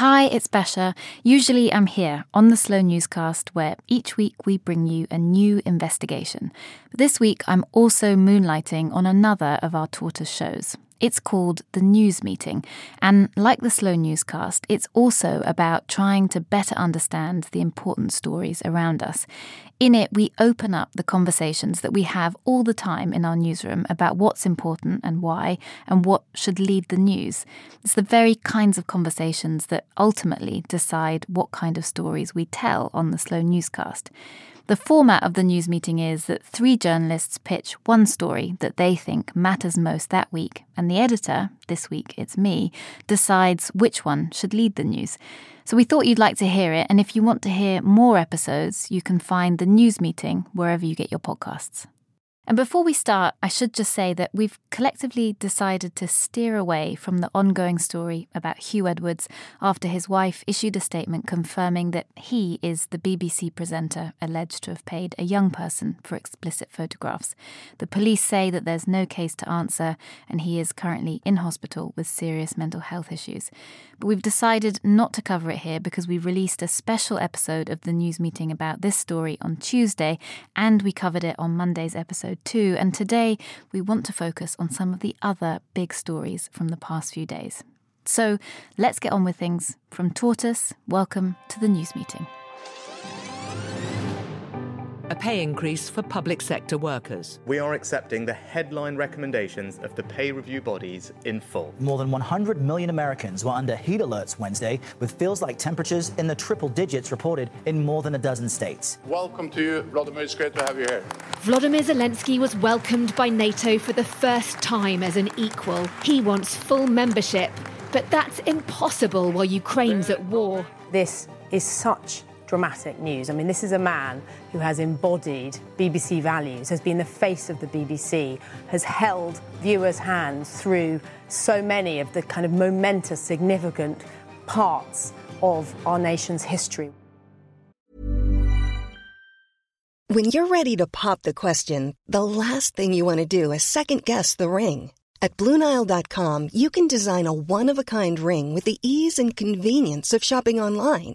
Hi, it's Basia. Usually I'm here on the Slow Newscast where each week we bring you a new investigation. But this week I'm also moonlighting on another of our tortoise shows. It's called The News Meeting, and like the Slow Newscast, it's also about trying to better understand the important stories around us. In it, we open up the conversations that we have all the time in our newsroom about what's important and why, and what should lead the news. It's the very kinds of conversations that ultimately decide what kind of stories we tell on the Slow Newscast. The format of the news meeting is that three journalists pitch one story that they think matters most that week, and the editor, this week it's me, decides which one should lead the news. So we thought you'd like to hear it, and if you want to hear more episodes, you can find the news meeting wherever you get your podcasts. And before we start, I should just say that we've collectively decided to steer away from the ongoing story about Huw Edwards after his wife issued a statement confirming that he is the BBC presenter alleged to have paid a young person for explicit photographs. The police say that there's no case to answer and he is currently in hospital with serious mental health issues. But we've decided not to cover it here because we released a special episode of the news meeting about this story on Tuesday and we covered it on Monday's episode too. And today we want to focus on some of the other big stories from the past few days. So let's get on with things. From Tortoise, welcome to the news meeting a pay increase for public sector workers. We are accepting the headline recommendations of the pay review bodies in full. More than 100 million Americans were under heat alerts Wednesday, with feels like temperatures in the triple digits reported in more than a dozen states. Welcome to you, Vladimir. It's great to have you here. Vladimir Zelensky was welcomed by NATO for the first time as an equal. He wants full membership, but that's impossible while Ukraine's at war. This is such dramatic news. I mean, this is a man who has embodied BBC values, has been the face of the BBC, has held viewers' hands through so many of the kind of momentous, significant parts of our nation's history. When you're ready to pop the question, the last thing you want to do is second guess the ring. At Bluenile.com, you can design a one of a kind ring with the ease and convenience of shopping online.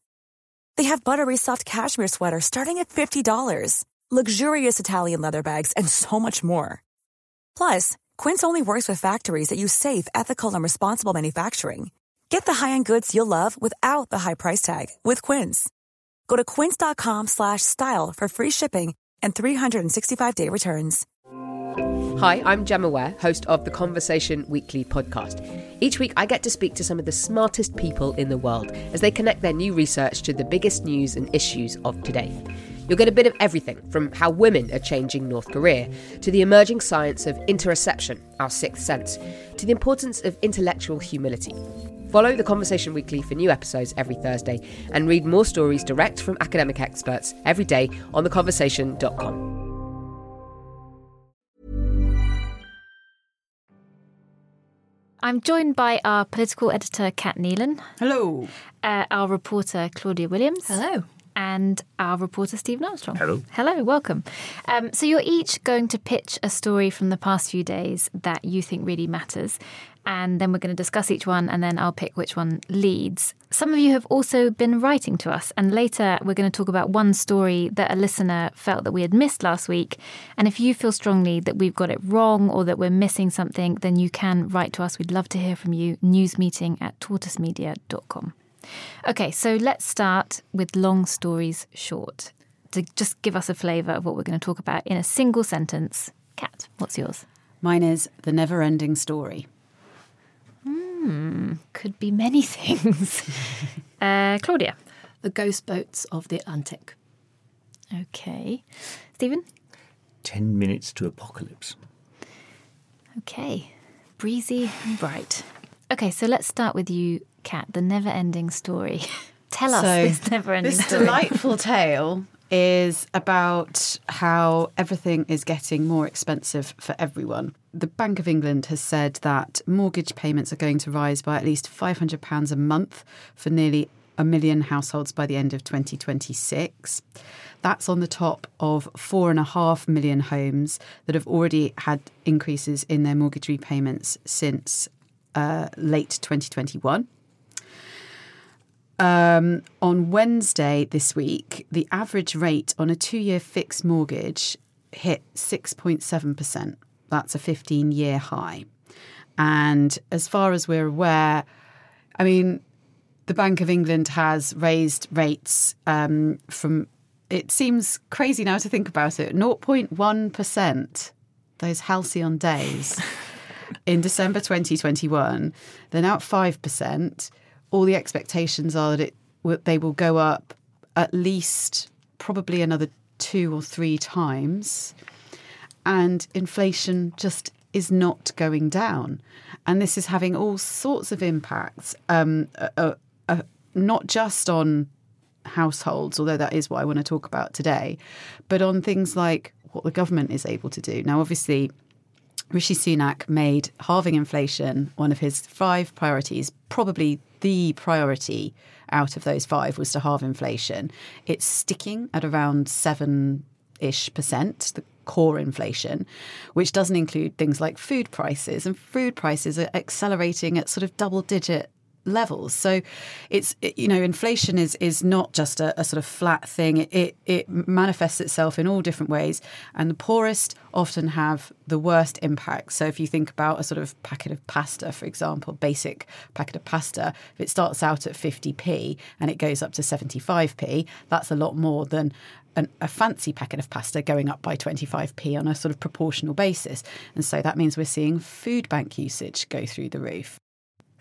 They have buttery soft cashmere sweaters starting at $50, luxurious Italian leather bags, and so much more. Plus, Quince only works with factories that use safe, ethical, and responsible manufacturing. Get the high-end goods you'll love without the high price tag with Quince. Go to quince.com/style for free shipping and 365-day returns. Hi, I'm Gemma Ware, host of the Conversation Weekly podcast. Each week, I get to speak to some of the smartest people in the world as they connect their new research to the biggest news and issues of today. You'll get a bit of everything from how women are changing North Korea, to the emerging science of interoception, our sixth sense, to the importance of intellectual humility. Follow the Conversation Weekly for new episodes every Thursday and read more stories direct from academic experts every day on theconversation.com. I'm joined by our political editor, Cat Neilan. Hello. Uh, our reporter, Claudia Williams. Hello. And our reporter, Stephen Armstrong. Hello. Hello, welcome. Um, so, you're each going to pitch a story from the past few days that you think really matters and then we're going to discuss each one, and then I'll pick which one leads. Some of you have also been writing to us, and later we're going to talk about one story that a listener felt that we had missed last week. And if you feel strongly that we've got it wrong or that we're missing something, then you can write to us. We'd love to hear from you. Newsmeeting at tortoisemedia.com. Okay, so let's start with long stories short. To just give us a flavour of what we're going to talk about in a single sentence. Cat, what's yours? Mine is The Never Ending Story. Hmm, could be many things. uh, Claudia. The Ghost Boats of the Atlantic. Okay. Stephen? 10 minutes to apocalypse. Okay. Breezy and bright. Okay, so let's start with you, Cat. The never ending story. Tell us So, this never ending This story. delightful tale is about how everything is getting more expensive for everyone. The Bank of England has said that mortgage payments are going to rise by at least £500 a month for nearly a million households by the end of 2026. That's on the top of four and a half million homes that have already had increases in their mortgage repayments since uh, late 2021. Um, on Wednesday this week, the average rate on a two year fixed mortgage hit 6.7%. That's a 15 year high. And as far as we're aware, I mean, the Bank of England has raised rates um, from, it seems crazy now to think about it, 0.1%, those halcyon days in December 2021. They're now at 5% all the expectations are that it they will go up at least probably another two or three times. And inflation just is not going down. And this is having all sorts of impacts um, uh, uh, not just on households although that is what i want to talk about today but on things like what the government is able to do. Now obviously Rishi Sunak made halving inflation one of his five priorities, probably the priority out of those five was to halve inflation. It's sticking at around seven ish percent, the core inflation, which doesn't include things like food prices. And food prices are accelerating at sort of double digit levels. So it's you know inflation is is not just a, a sort of flat thing. It, it it manifests itself in all different ways, and the poorest often have the worst impact. So if you think about a sort of packet of pasta, for example, basic packet of pasta, if it starts out at 50p and it goes up to 75p, that's a lot more than an, a fancy packet of pasta going up by 25p on a sort of proportional basis. And so that means we're seeing food bank usage go through the roof.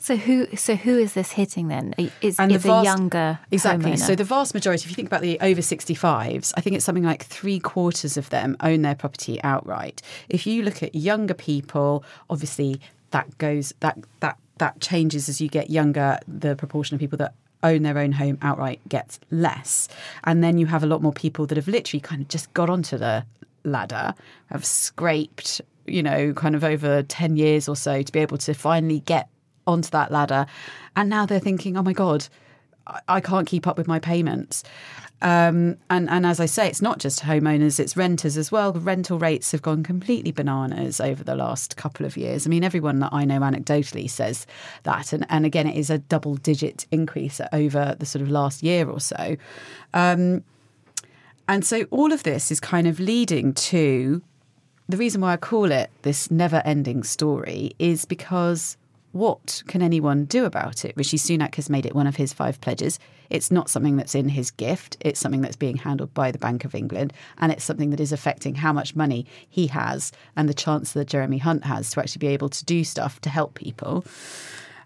So who so who is this hitting then? Is And the is a younger exactly. homeowner? So the vast majority, if you think about the over 65s, I think it's something like three quarters of them own their property outright. If you look at younger people, obviously that goes that that that changes as you get younger. The proportion of people that own their own home outright gets less, and then you have a lot more people that have literally kind of just got onto the ladder, have scraped, you know, kind of over 10 years or so to be able to finally get onto that ladder. And now they're thinking, oh my God, I- can't keep up with my payments. Um, and, and as I say, it's not just homeowners, it's renters as well. The rental rates have gone completely bananas over the last couple of years. I mean, everyone that I know anecdotally says that. And, and again, it is a double digit increase over the sort of last year or so. Um, and so all of this is kind of leading to the reason why I call it this never ending story is because what can anyone do about it? Rishi Sunak has made it one of his five pledges. It's not something that's in his gift. It's something that's being handled by the Bank of England. And it's something that is affecting how much money he has and the chance that Jeremy Hunt has to actually be able to do stuff to help people.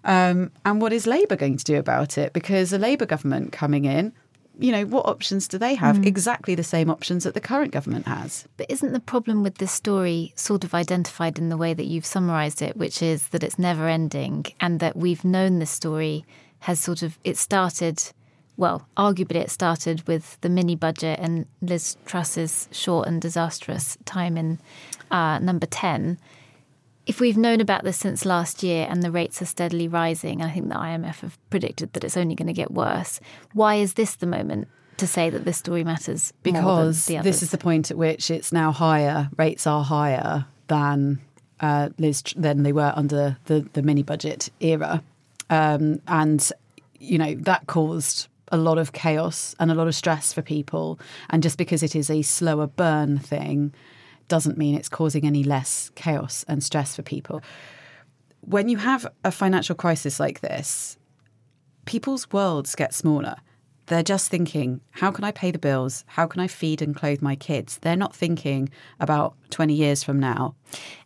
Um, and what is Labour going to do about it? Because a Labour government coming in, you know, what options do they have? Mm. Exactly the same options that the current government has. But isn't the problem with this story sort of identified in the way that you've summarised it, which is that it's never ending and that we've known this story has sort of, it started, well, arguably it started with the mini budget and Liz Truss's short and disastrous time in uh, number 10. If we've known about this since last year and the rates are steadily rising, I think the IMF have predicted that it's only going to get worse. Why is this the moment to say that this story matters because this is the point at which it's now higher rates are higher than uh, Liz than they were under the the mini budget era, um, and you know that caused a lot of chaos and a lot of stress for people. And just because it is a slower burn thing, doesn't mean it's causing any less chaos and stress for people. When you have a financial crisis like this, people's worlds get smaller. They're just thinking, how can I pay the bills? How can I feed and clothe my kids? They're not thinking about 20 years from now.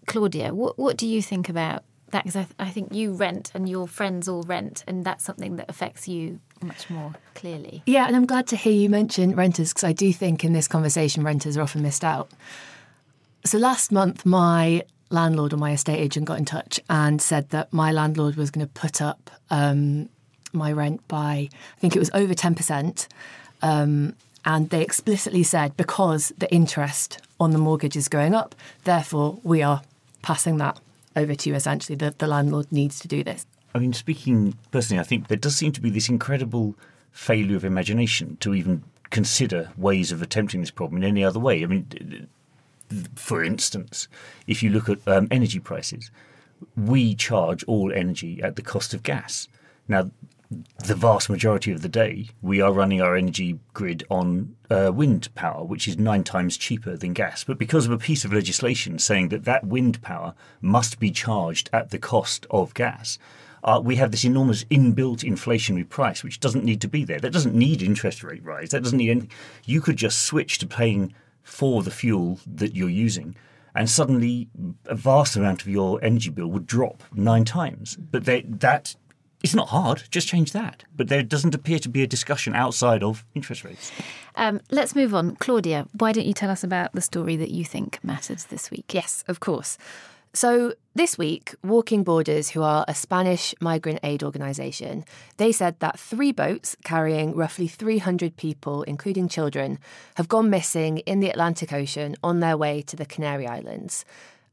Claudia, what, what do you think about that? Because I, th- I think you rent and your friends all rent, and that's something that affects you much more clearly. Yeah, and I'm glad to hear you mention renters because I do think in this conversation renters are often missed out. So last month, my landlord or my estate agent got in touch and said that my landlord was going to put up um, my rent by, I think it was over 10%. Um, and they explicitly said because the interest on the mortgage is going up, therefore we are passing that over to you essentially. The, the landlord needs to do this. I mean, speaking personally, I think there does seem to be this incredible failure of imagination to even consider ways of attempting this problem in any other way. I mean, for instance, if you look at um, energy prices, we charge all energy at the cost of gas. Now, the vast majority of the day, we are running our energy grid on uh, wind power, which is nine times cheaper than gas. But because of a piece of legislation saying that that wind power must be charged at the cost of gas, uh, we have this enormous inbuilt inflationary price, which doesn't need to be there. That doesn't need interest rate rise. That doesn't need anything. You could just switch to paying for the fuel that you're using, and suddenly a vast amount of your energy bill would drop nine times. But they, that it's not hard, just change that. But there doesn't appear to be a discussion outside of interest rates. Um, let's move on. Claudia, why don't you tell us about the story that you think matters this week? Yes, of course. So, this week, Walking Borders, who are a Spanish migrant aid organisation, they said that three boats carrying roughly 300 people, including children, have gone missing in the Atlantic Ocean on their way to the Canary Islands.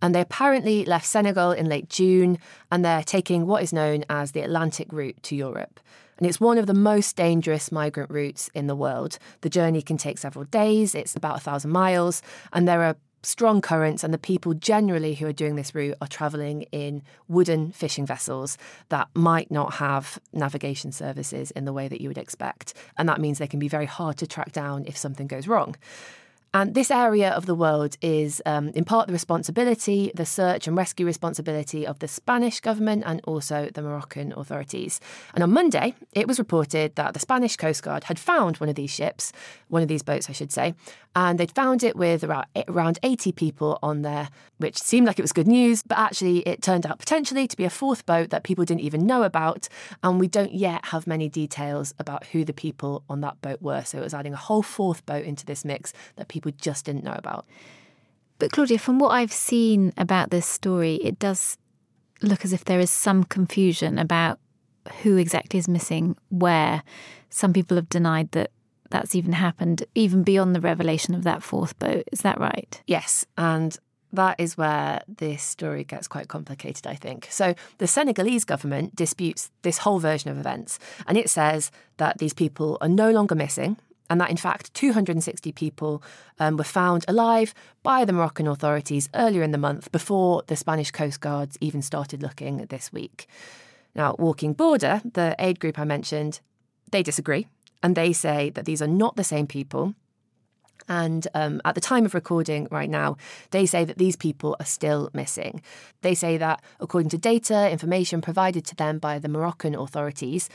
And they apparently left Senegal in late June, and they're taking what is known as the Atlantic route to Europe. And it's one of the most dangerous migrant routes in the world. The journey can take several days, it's about a thousand miles, and there are strong currents, and the people generally who are doing this route are travelling in wooden fishing vessels that might not have navigation services in the way that you would expect. And that means they can be very hard to track down if something goes wrong. And this area of the world is, um, in part, the responsibility, the search and rescue responsibility of the Spanish government and also the Moroccan authorities. And on Monday, it was reported that the Spanish Coast Guard had found one of these ships, one of these boats, I should say, and they'd found it with around, around 80 people on there, which seemed like it was good news, but actually it turned out potentially to be a fourth boat that people didn't even know about, and we don't yet have many details about who the people on that boat were. So it was adding a whole fourth boat into this mix that people just didn't know about. But Claudia, from what I've seen about this story, it does look as if there is some confusion about who exactly is missing where. Some people have denied that that's even happened, even beyond the revelation of that fourth boat. Is that right? Yes. And that is where this story gets quite complicated, I think. So, the Senegalese government disputes this whole version of events, and it says that these people are no longer missing. And that in fact, 260 people um, were found alive by the Moroccan authorities earlier in the month before the Spanish Coast Guards even started looking this week. Now, Walking Border, the aid group I mentioned, they disagree and they say that these are not the same people. And um, at the time of recording right now, they say that these people are still missing. They say that, according to data, information provided to them by the Moroccan authorities,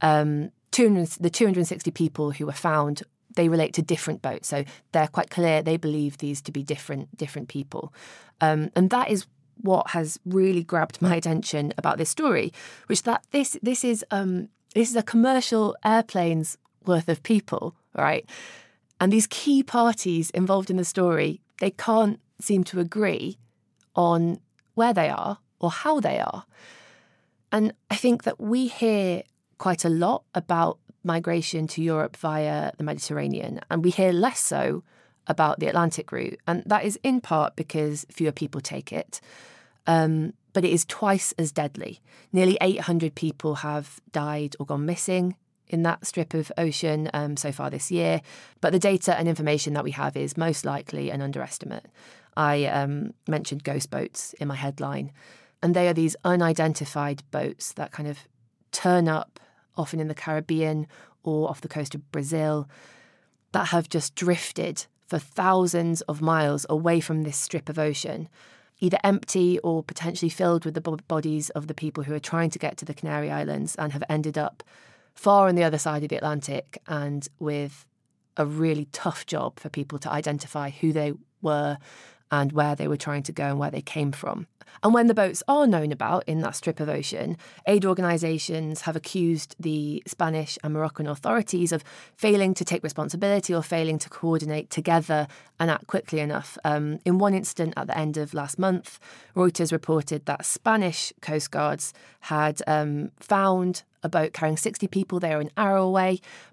um, 200, the 260 people who were found they relate to different boats. So they're quite clear. They believe these to be different different people, um, and that is what has really grabbed my attention about this story, which that this this is um, this is a commercial airplane's worth of people, right? And these key parties involved in the story, they can't seem to agree on where they are or how they are. And I think that we hear quite a lot about migration to Europe via the Mediterranean, and we hear less so about the Atlantic route. And that is in part because fewer people take it. Um, but it is twice as deadly. Nearly 800 people have died or gone missing in that strip of ocean um, so far this year. But the data and information that we have is most likely an underestimate. I um, mentioned ghost boats in my headline, and they are these unidentified boats that kind of turn up often in the Caribbean or off the coast of Brazil that have just drifted for thousands of miles away from this strip of ocean, either empty or potentially filled with the bodies of the people who are trying to get to the Canary Islands and have ended up far on the other side of the Atlantic and with a really tough job for people to identify who they were and where they were trying to go and where they came from. And when the boats are known about in that strip of ocean, aid organisations have accused the Spanish and Moroccan authorities of failing to take responsibility or failing to coordinate together and act quickly enough. Um, in one incident at the end of last month, Reuters reported that Spanish coastguards had um, found a boat carrying 60 people. They were an hour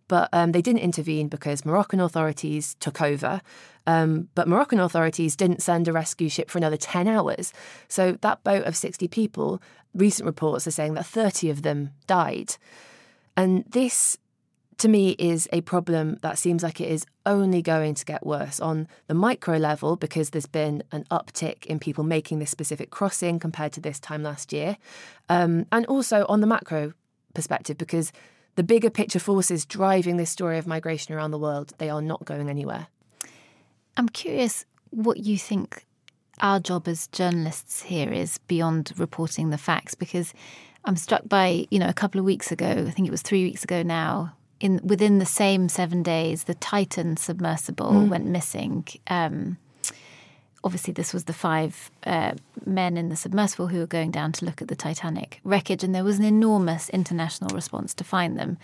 but um, they didn't intervene because Moroccan authorities took over. Um, but Moroccan authorities didn't send a rescue ship for another 10 hours. So that boat of 60 people, recent reports are saying that 30 of them died. And this, to me, is a problem that seems like it is only going to get worse on the micro level because there's been an uptick in people making this specific crossing compared to this time last year. Um, and also on the macro perspective because the bigger picture forces driving this story of migration around the world, they are not going anywhere. I'm curious what you think our job as journalists here is beyond reporting the facts because I'm struck by, you know, a couple of weeks ago, I think it was 3 weeks ago now, in within the same 7 days the Titan submersible mm. went missing. Um, obviously this was the five uh, men in the submersible who were going down to look at the Titanic wreckage, and there was an enormous international response to find them.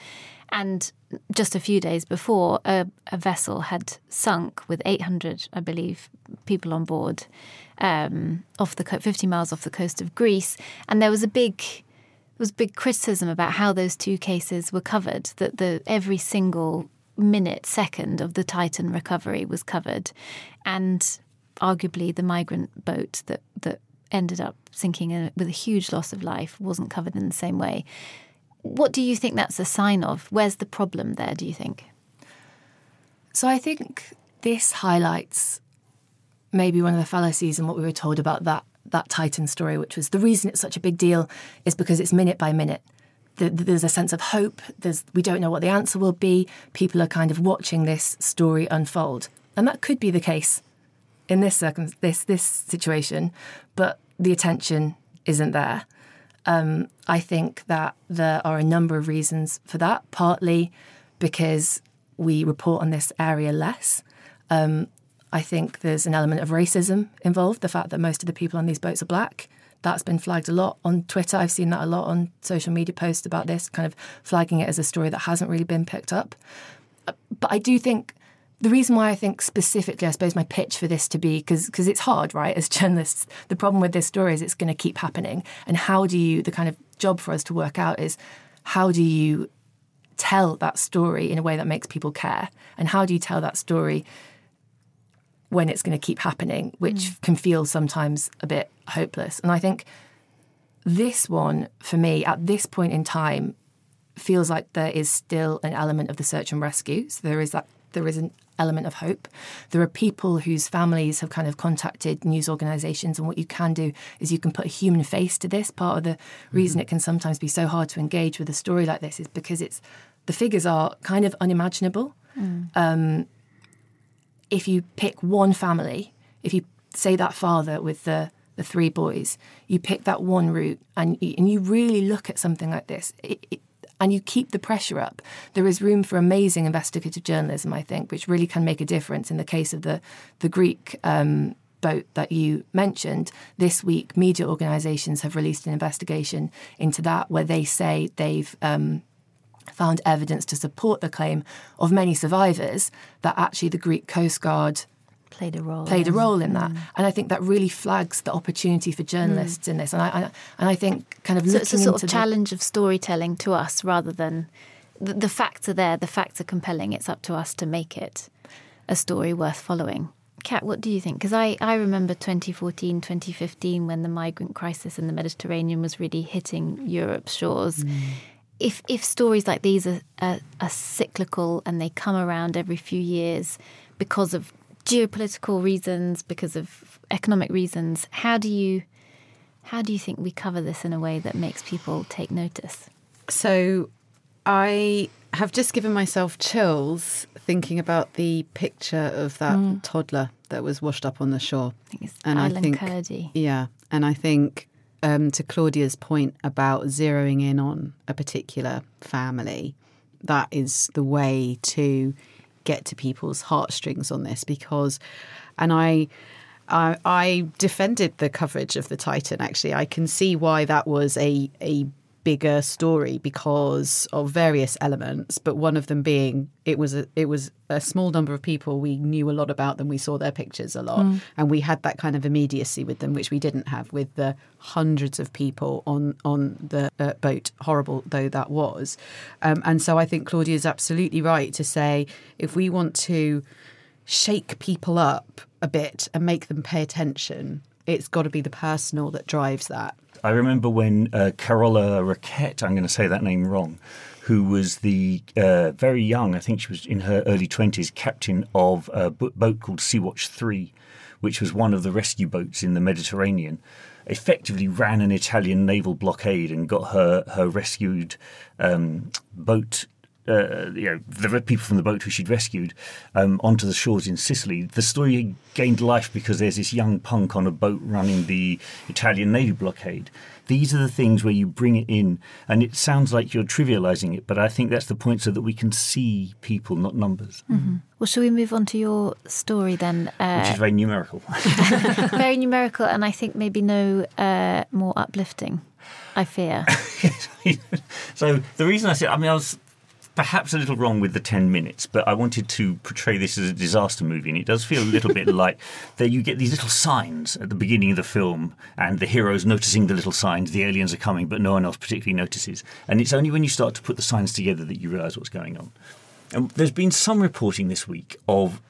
And just a few days before, a, a vessel had sunk with 800, I believe, people on board, um, off the co- 50 miles off the coast of Greece, and there was a big there was big criticism about how those two cases were covered. That the every single minute, second of the Titan recovery was covered, and arguably the migrant boat that that ended up sinking in, with a huge loss of life wasn't covered in the same way. What do you think that's a sign of? Where's the problem there, do you think? So I think this highlights maybe one of the fallacies in what we were told about that that Titan story, which was the reason it's such a big deal is because it's minute by minute. there's a sense of hope. There's, we don't know what the answer will be. People are kind of watching this story unfold, and that could be the case in this circum- this this situation, but the attention isn't there. Um, I think that there are a number of reasons for that. Partly because we report on this area less. Um, I think there's an element of racism involved. The fact that most of the people on these boats are black. That's been flagged a lot on Twitter. I've seen that a lot on social media posts about this, kind of flagging it as a story that hasn't really been picked up. Uh, but I do think the reason why I think specifically, I suppose my pitch for this to be because because it's hard, right? As journalists, the problem with this story is it's going to keep happening. And how do you? The kind of job for us to work out is how do you tell that story in a way that makes people care, and how do you tell that story when it's going to keep happening, which mm. can feel sometimes a bit hopeless. And I think this one for me at this point in time feels like there is still an element of the search and rescue. So there is that there is an element of hope. There are people whose families have kind of contacted news organisations, and what you can do is you can put a human face to this. Part of the reason mm-hmm. it can sometimes be so hard to engage with a story like this is because it's the figures are kind of unimaginable. Mm. Um, if you pick one family, if you say that father with the the three boys, you pick that one route, and and you really look at something like this. It, it, and you keep the pressure up, there is room for amazing investigative journalism, I think, which really can make a difference. In the case of the the Greek um, boat that you mentioned, this week media organisations have released an investigation into that, where they say they've um, found evidence to support the claim of many survivors that actually the Greek Coast Guard played a role played a role in that, mm. and I think that really flags the opportunity for journalists mm. in this. And I, I, and I think kind of so it's a sort of challenge of storytelling to us rather than the, the facts are there, the facts are compelling. It's up to us to make it a story worth following. Cat, what do you think? Because I, I remember 2014, 2015 when the migrant crisis in the Mediterranean was really hitting Europe's shores. Mm. If if stories like these are, are, are cyclical and they come around every few years because of geopolitical reasons, because of economic reasons. How do you how do you think we cover this in a way that makes people take notice? So I have just given myself chills thinking about the picture of that mm. toddler that was washed up on the shore. I think it's and Alan I think, Kurdi. Yeah. And I think um, to Claudia's point about zeroing in on a particular family, that is the way to get to people's heartstrings on this because, and I. I, I defended the coverage of the Titan. Actually, I can see why that was a a bigger story because of various elements, but one of them being it was a it was a small number of people we knew a lot about them. We saw their pictures a lot, Mm. and we had that kind of immediacy with them, which we didn't have with the hundreds of people on on the uh, boat. Horrible though that was, um, and so I think Claudia is absolutely right to say if we want to shake people up a bit and make them pay attention, it's got to be the personal that drives that. I remember when uh, Carola Rackete, I'm going to say that name wrong, who was the uh, very young, I think she was in her early 20s, captain of a boat called Sea Watch 3, which was one of the rescue boats in the Mediterranean, effectively ran an Italian naval blockade and got her, her rescued um, boat uh, you know, the people from the boat who she'd rescued um, onto the shores in Sicily. The story gained life because there's this young punk on a boat running the Italian navy blockade. These are the things where you bring it in, and it sounds like you're trivializing it, but I think that's the point so that we can see people, not numbers, Mhm. Well, shall we move on to your story then? Uh, which is very numerical. very numerical, and I think maybe no uh, more uplifting. I fear. so the reason I said, I mean, I was perhaps a little wrong with the 10 minutes, but I wanted to portray this as a disaster movie, and it does feel a little bit like that you get these little signs at the beginning of the film, and the heroes noticing the little signs, the aliens are coming, but no one else particularly notices. And it's only when you start to put the signs together that you realise what's going on. And there's been some reporting this week of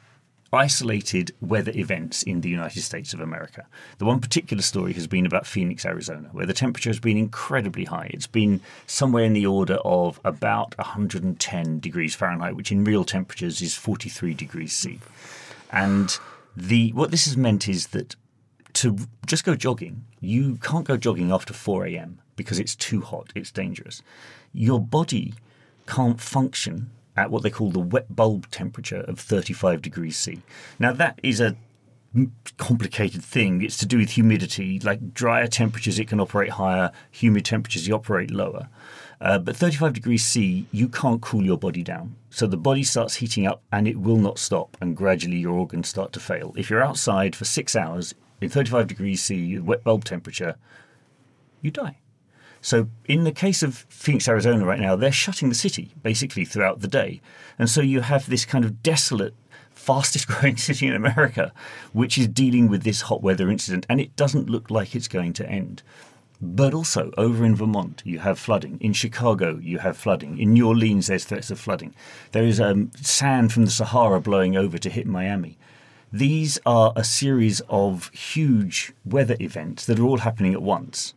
isolated weather events in the United States of America. The one particular story has been about Phoenix, Arizona, where the temperature has been incredibly high. It's been somewhere in the order of about 110 degrees Fahrenheit, which in real temperatures is 43 degrees C. And the what this has meant is that to just go jogging, you can't go jogging after 4 a.m. because it's too hot, it's dangerous. Your body can't function at what they call the wet bulb temperature of 35 degrees C. Now, that is a complicated thing. It's to do with humidity. Like drier temperatures, it can operate higher, humid temperatures, you operate lower. Uh, but 35 degrees C, you can't cool your body down. So the body starts heating up and it will not stop, and gradually your organs start to fail. If you're outside for six hours in 35 degrees C, wet bulb temperature, you die. So, in the case of Phoenix, Arizona, right now, they're shutting the city basically throughout the day. And so you have this kind of desolate, fastest growing city in America, which is dealing with this hot weather incident, and it doesn't look like it's going to end. But also, over in Vermont, you have flooding. In Chicago, you have flooding. In New Orleans, there's threats of flooding. There is um, sand from the Sahara blowing over to hit Miami. These are a series of huge weather events that are all happening at once.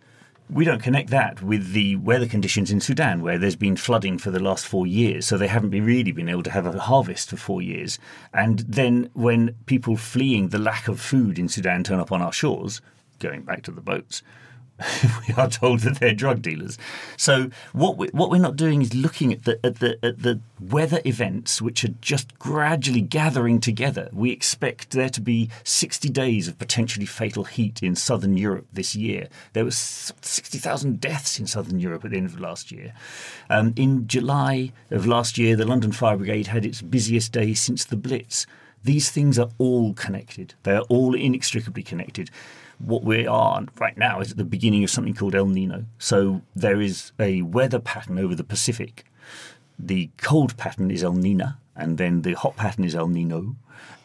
We don't connect that with the weather conditions in Sudan, where there's been flooding for the last four years, so they haven't really been able to have a harvest for four years. And then when people fleeing the lack of food in Sudan turn up on our shores, going back to the boats, we are told that they're drug dealers. So what we, what we're not doing is looking at the at the at the weather events which are just gradually gathering together. We expect there to be 60 days of potentially fatal heat in southern Europe this year. There was 60,000 deaths in southern Europe at the end of last year. Um, in July of last year, the London Fire Brigade had its busiest day since the Blitz. These things are all connected. They are all inextricably connected what we are right now is at the beginning of something called El Nino. So there is a weather pattern over the Pacific. The cold pattern is El Nina, and then the hot pattern is El Nino.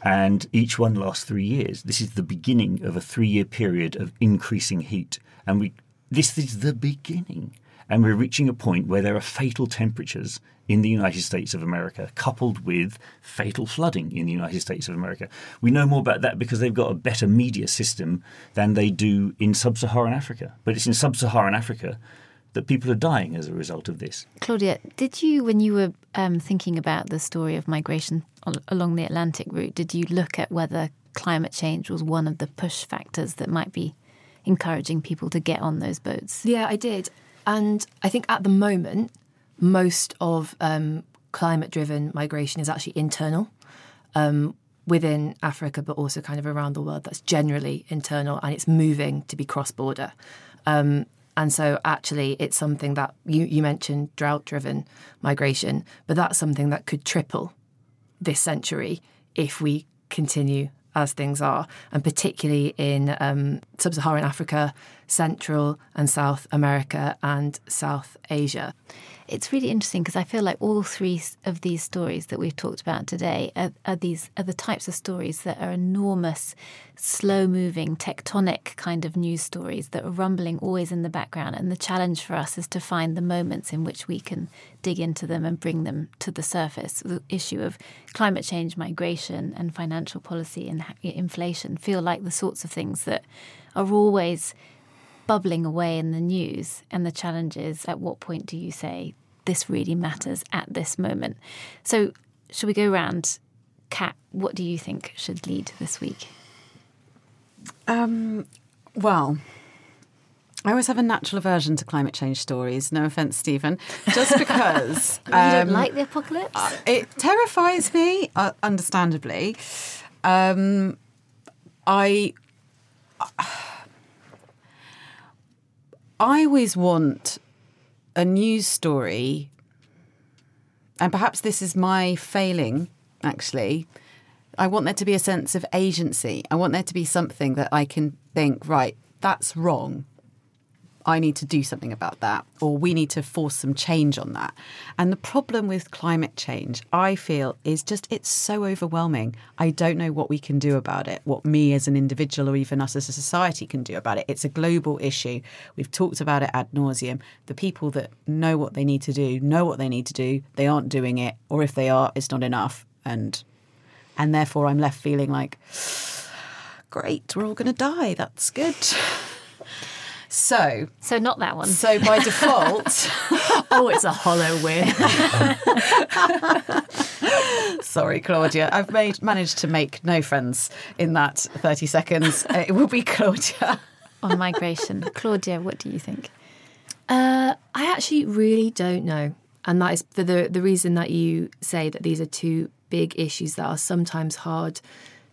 And each one lasts three years. This is the beginning of a three year period of increasing heat. And we this is the beginning. And we're reaching a point where there are fatal temperatures in the United States of America, coupled with fatal flooding in the United States of America. We know more about that because they've got a better media system than they do in sub Saharan Africa. But it's in sub Saharan Africa that people are dying as a result of this. Claudia, did you, when you were um, thinking about the story of migration along the Atlantic route, did you look at whether climate change was one of the push factors that might be encouraging people to get on those boats? Yeah, I did. And I think at the moment, most of um, climate driven migration is actually internal um, within Africa, but also kind of around the world. That's generally internal and it's moving to be cross border. Um, And so, actually, it's something that you, you mentioned drought driven migration, but that's something that could triple this century if we continue as things are, and particularly in um, sub Saharan Africa, Central and South America, and South Asia. It's really interesting because I feel like all three of these stories that we've talked about today are, are these are the types of stories that are enormous, slow-moving, tectonic kind of news stories that are rumbling always in the background. And the challenge for us is to find the moments in which we can dig into them and bring them to the surface. The issue of climate change, migration, and financial policy and inflation feel like the sorts of things that are always bubbling away in the news. And the challenge is at what point do you say, this really matters at this moment? So, should we go around? Cat, what do you think should lead this week? Um, well, I always have a natural aversion to climate change stories. No offense, Stephen. Just because you don't um, like the apocalypse. Uh, it terrifies me, uh, understandably. Um, I. Uh, I always want a news story, and perhaps this is my failing, actually. I want there to be a sense of agency. I want there to be something that I can think, right, that's wrong. I need to do something about that, or we need to force some change on that. And the problem with climate change, I feel, is just it's so overwhelming. I don't know what we can do about it, what me as an individual or even us as a society can do about it. It's a global issue. We've talked about it ad nauseum. The people that know what they need to do know what they need to do. They aren't doing it, or if they are, it's not enough. And and therefore, I'm left feeling like, great, we're all going to die. That's good. So, so not that one. So by default, oh, it's a hollow win. Sorry, Claudia. I've made managed to make no friends in that thirty seconds. It will be Claudia on migration. Claudia, what do you think? Uh, I actually really don't know, and that is for the the reason that you say that these are two big issues that are sometimes hard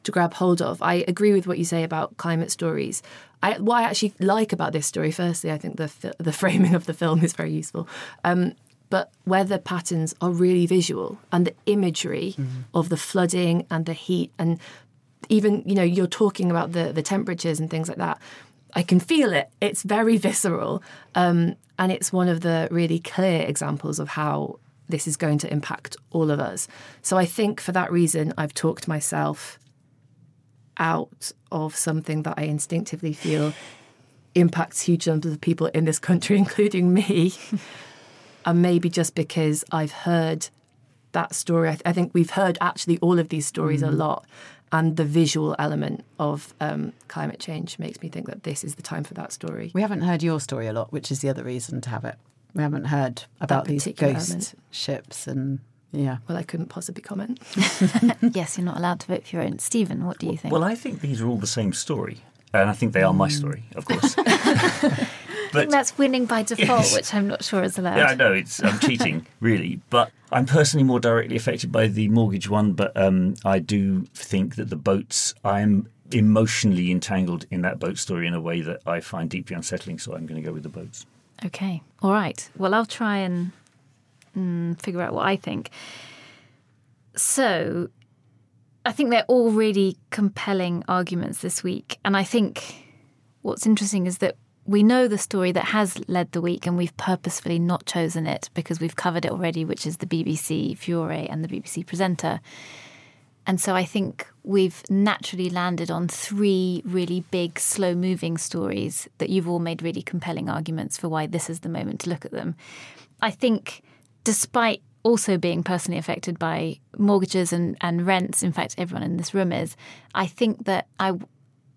to grab hold of. I agree with what you say about climate stories. I, what I actually like about this story, firstly, I think the the framing of the film is very useful. Um, but weather patterns are really visual, and the imagery mm-hmm. of the flooding and the heat, and even you know you're talking about the the temperatures and things like that. I can feel it. It's very visceral, um, and it's one of the really clear examples of how this is going to impact all of us. So I think for that reason, I've talked myself out of something that I instinctively feel impacts huge numbers of people in this country, including me. and maybe just because I've heard that story, I, th- I, think we've heard actually all of these stories mm. a lot. And the visual element of um, climate change makes me think that this is the time for that story. We haven't heard your story a lot, which is the other reason to have it. We haven't heard about these ghost element. ships and yeah. Well, I couldn't possibly comment. yes, you're not allowed to vote for your own. Stephen, what do you think? Well, I think these are all the same story. And I think they are my mm. story, of course. but, I think that's winning by default, yes. which I'm not sure is allowed. Yeah, I know it's I'm cheating, really. But I'm personally more directly affected by the mortgage one. But um, I do think that the boats, I'm emotionally entangled in that boat story in a way that I find deeply unsettling. So I'm going to go with the boats. Okay, all right. Well, I'll try and mm, figure out what I think. So, I think they're all really compelling arguments this week. And I think what's interesting is that we know the story that has led the week, and we've purposefully not chosen it because we've covered it already, which is the BBC Fiore and the BBC presenter. And so I think we've naturally landed on three really big, slow moving stories that you've all made really compelling arguments for why this is the moment to look at them. I think despite also being personally affected by mortgages and, and rents, in fact, everyone in this room is, I think that I,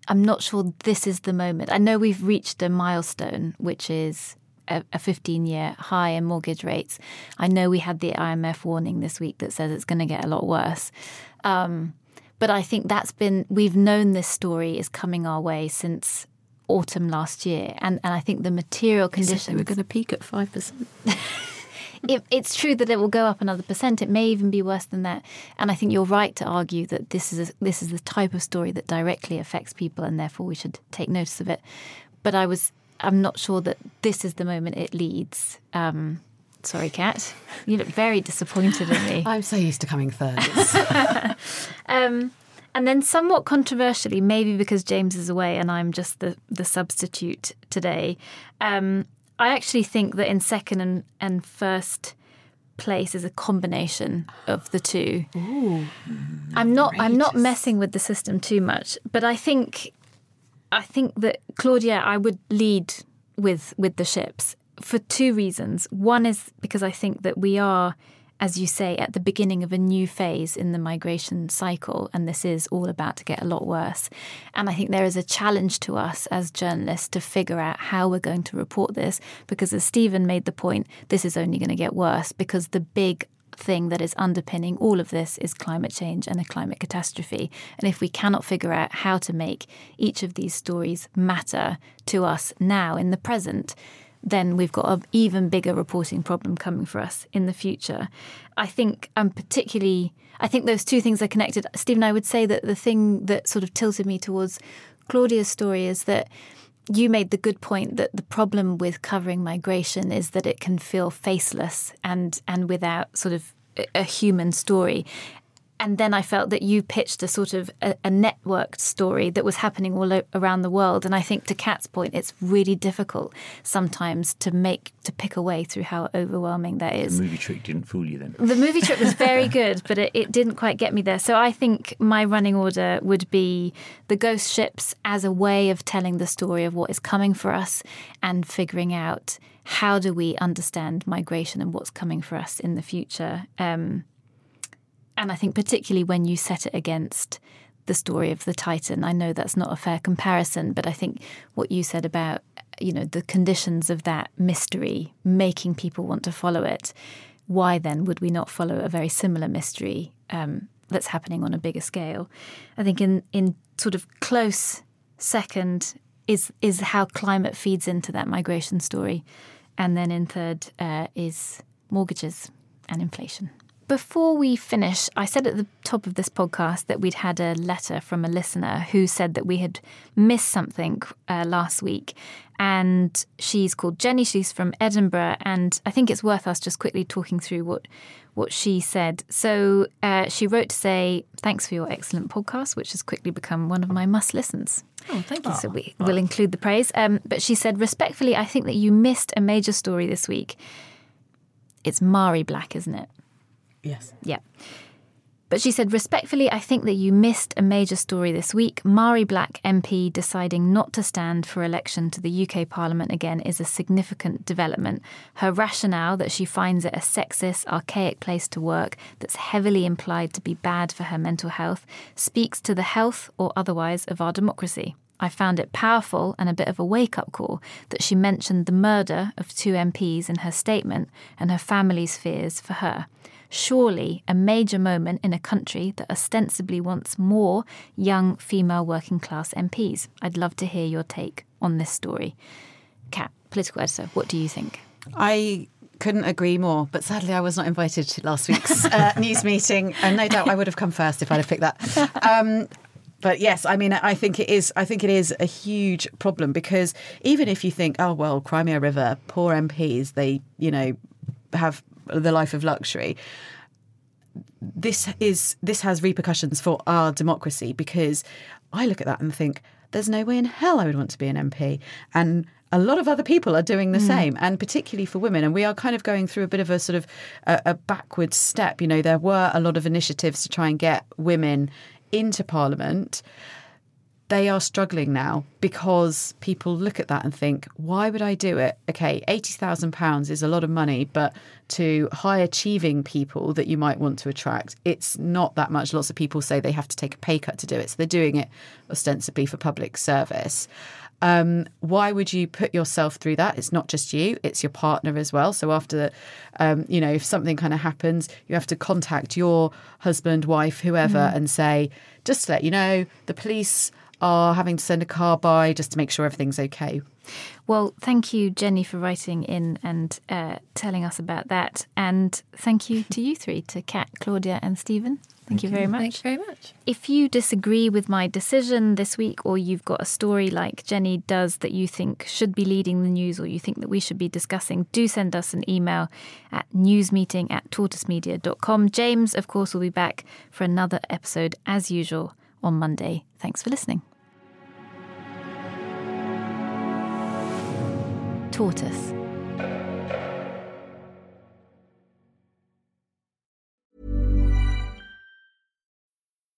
I'm not sure this is the moment. I know we've reached a milestone, which is a, a 15 year high in mortgage rates. I know we had the IMF warning this week that says it's going to get a lot worse. Um, but I think that's been, we've known this story is coming our way since autumn last year. And, and I think the material conditions. We're going to peak at 5%. it, it's true that it will go up another percent. It may even be worse than that. And I think you're right to argue that this is a, this is the type of story that directly affects people, and therefore we should take notice of it. But I was I'm not sure that this is the moment it leads. Um, sorry, Cat. You look very disappointed in me. I'm so used to coming third. um, and then, somewhat controversially, maybe because James is away and I'm just the, the substitute today, um, I actually think that in second and, and first place is a combination of the two. Ooh, I'm not I'm not messing with the system too much, but I think I think that Claudia I would lead with with the ships for two reasons. One is because I think that we are as you say, at the beginning of a new phase in the migration cycle, and this is all about to get a lot worse. And I think there is a challenge to us as journalists to figure out how we're going to report this, because as Stephen made the point, this is only going to get worse because the big thing that is underpinning all of this is climate change and a climate catastrophe. And if we cannot figure out how to make each of these stories matter to us now in the present, then we've got an even bigger reporting problem coming for us in the future. I think I'm particularly, I think those two things are connected. Stephen, I would say that the thing that sort of tilted me towards Claudia's story is that you made the good point that the problem with covering migration is that it can feel faceless and and without sort of a human story and then I felt that you pitched a sort of a, a networked story that was happening all o- around the world. And I think to Cat's point, it's really difficult sometimes to make to pick a way through how overwhelming that is. The movie trick didn't fool you then. The movie trick was very good, but it, it didn't quite get me there. So I think my running order would be the ghost ships as a way of telling the story of what is coming for us and figuring out how do we understand migration and what's coming for us in the future. Um, and I think, particularly when you set it against the story of the Titan, I know that's not a fair comparison, but I think what you said about, you know, the conditions of that mystery making people want to follow it, why then would we not follow a very similar mystery um, that's happening on a bigger scale? I think in, in sort of close second is is how climate feeds into that migration story, and then in third uh, is mortgages and inflation. Before we finish, I said at the top of this podcast that we'd had a letter from a listener who said that we had missed something uh, last week. And she's called Jenny. She's from Edinburgh. And I think it's worth us just quickly talking through what, what she said. So uh, she wrote to say, Thanks for your excellent podcast, which has quickly become one of my must listens. Oh, thank you. So we will include the praise. Um, but she said, Respectfully, I think that you missed a major story this week. It's Mhairi Black, isn't it? Yes. Yeah. But she said, respectfully, I think that you missed a major story this week. Mhairi Black MP deciding not to stand for election to the UK Parliament again is a significant development. Her rationale that she finds it a sexist, archaic place to work that's heavily implied to be bad for her mental health speaks to the health or otherwise of our democracy. I found it powerful and a bit of a wake up call that she mentioned the murder of two MPs in her statement and her family's fears for her surely a major moment in a country that ostensibly wants more young female working class MPs. I'd love to hear your take on this story. Cat, political editor, what do you think? I couldn't agree more, but sadly I was not invited to last week's uh, news meeting, and no doubt I would have come first if I'd have picked that. Um, but yes, I mean, I think it is. I think it is a huge problem because even if you think, oh well, Crimea River, poor MPs, they you know have the life of luxury. This is this has repercussions for our democracy because I look at that and think there's no way in hell I would want to be an MP and a lot of other people are doing the mm. same and particularly for women. And we are kind of going through a bit of a sort of a, a backward step. You know there were a lot of initiatives to try and get women into parliament they are struggling now because people look at that and think, why would I do it? Okay, £80,000 is a lot of money, but to high achieving people that you might want to attract, it's not that much. Lots of people say they have to take a pay cut to do it. So they're doing it ostensibly for public service. Um, why would you put yourself through that? It's not just you; it's your partner as well. So after, um, you know, if something kind of happens, you have to contact your husband, wife, whoever, mm. and say, just to let you know, the police are having to send a car by just to make sure everything's okay. Well, thank you, Jenny, for writing in and uh, telling us about that. And thank you to you three, to Cat, Claudia, and Stephen. Thank, you very much. Thank you very much. If you disagree with my decision this week, or you've got a story like Jenny does that you think should be leading the news, or you think that we should be discussing, do send us an email at newsmeeting at tortoisemedia.com. James, of course, will be back for another episode as usual on Monday. Thanks for listening. Tortoise.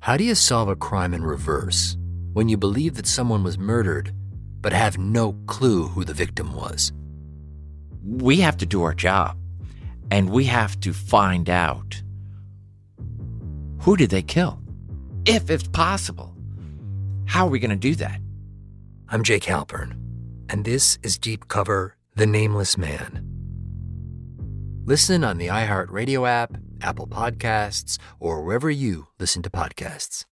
How do you solve a crime in reverse when you believe that someone was murdered but have no clue who the victim was? We have to do our job and we have to find out who did they kill? If it's possible. How are we going to do that? I'm Jake Halpern, and this is Deep Cover The Nameless Man. Listen on the iHeartRadio app, Apple Podcasts, or wherever you listen to podcasts.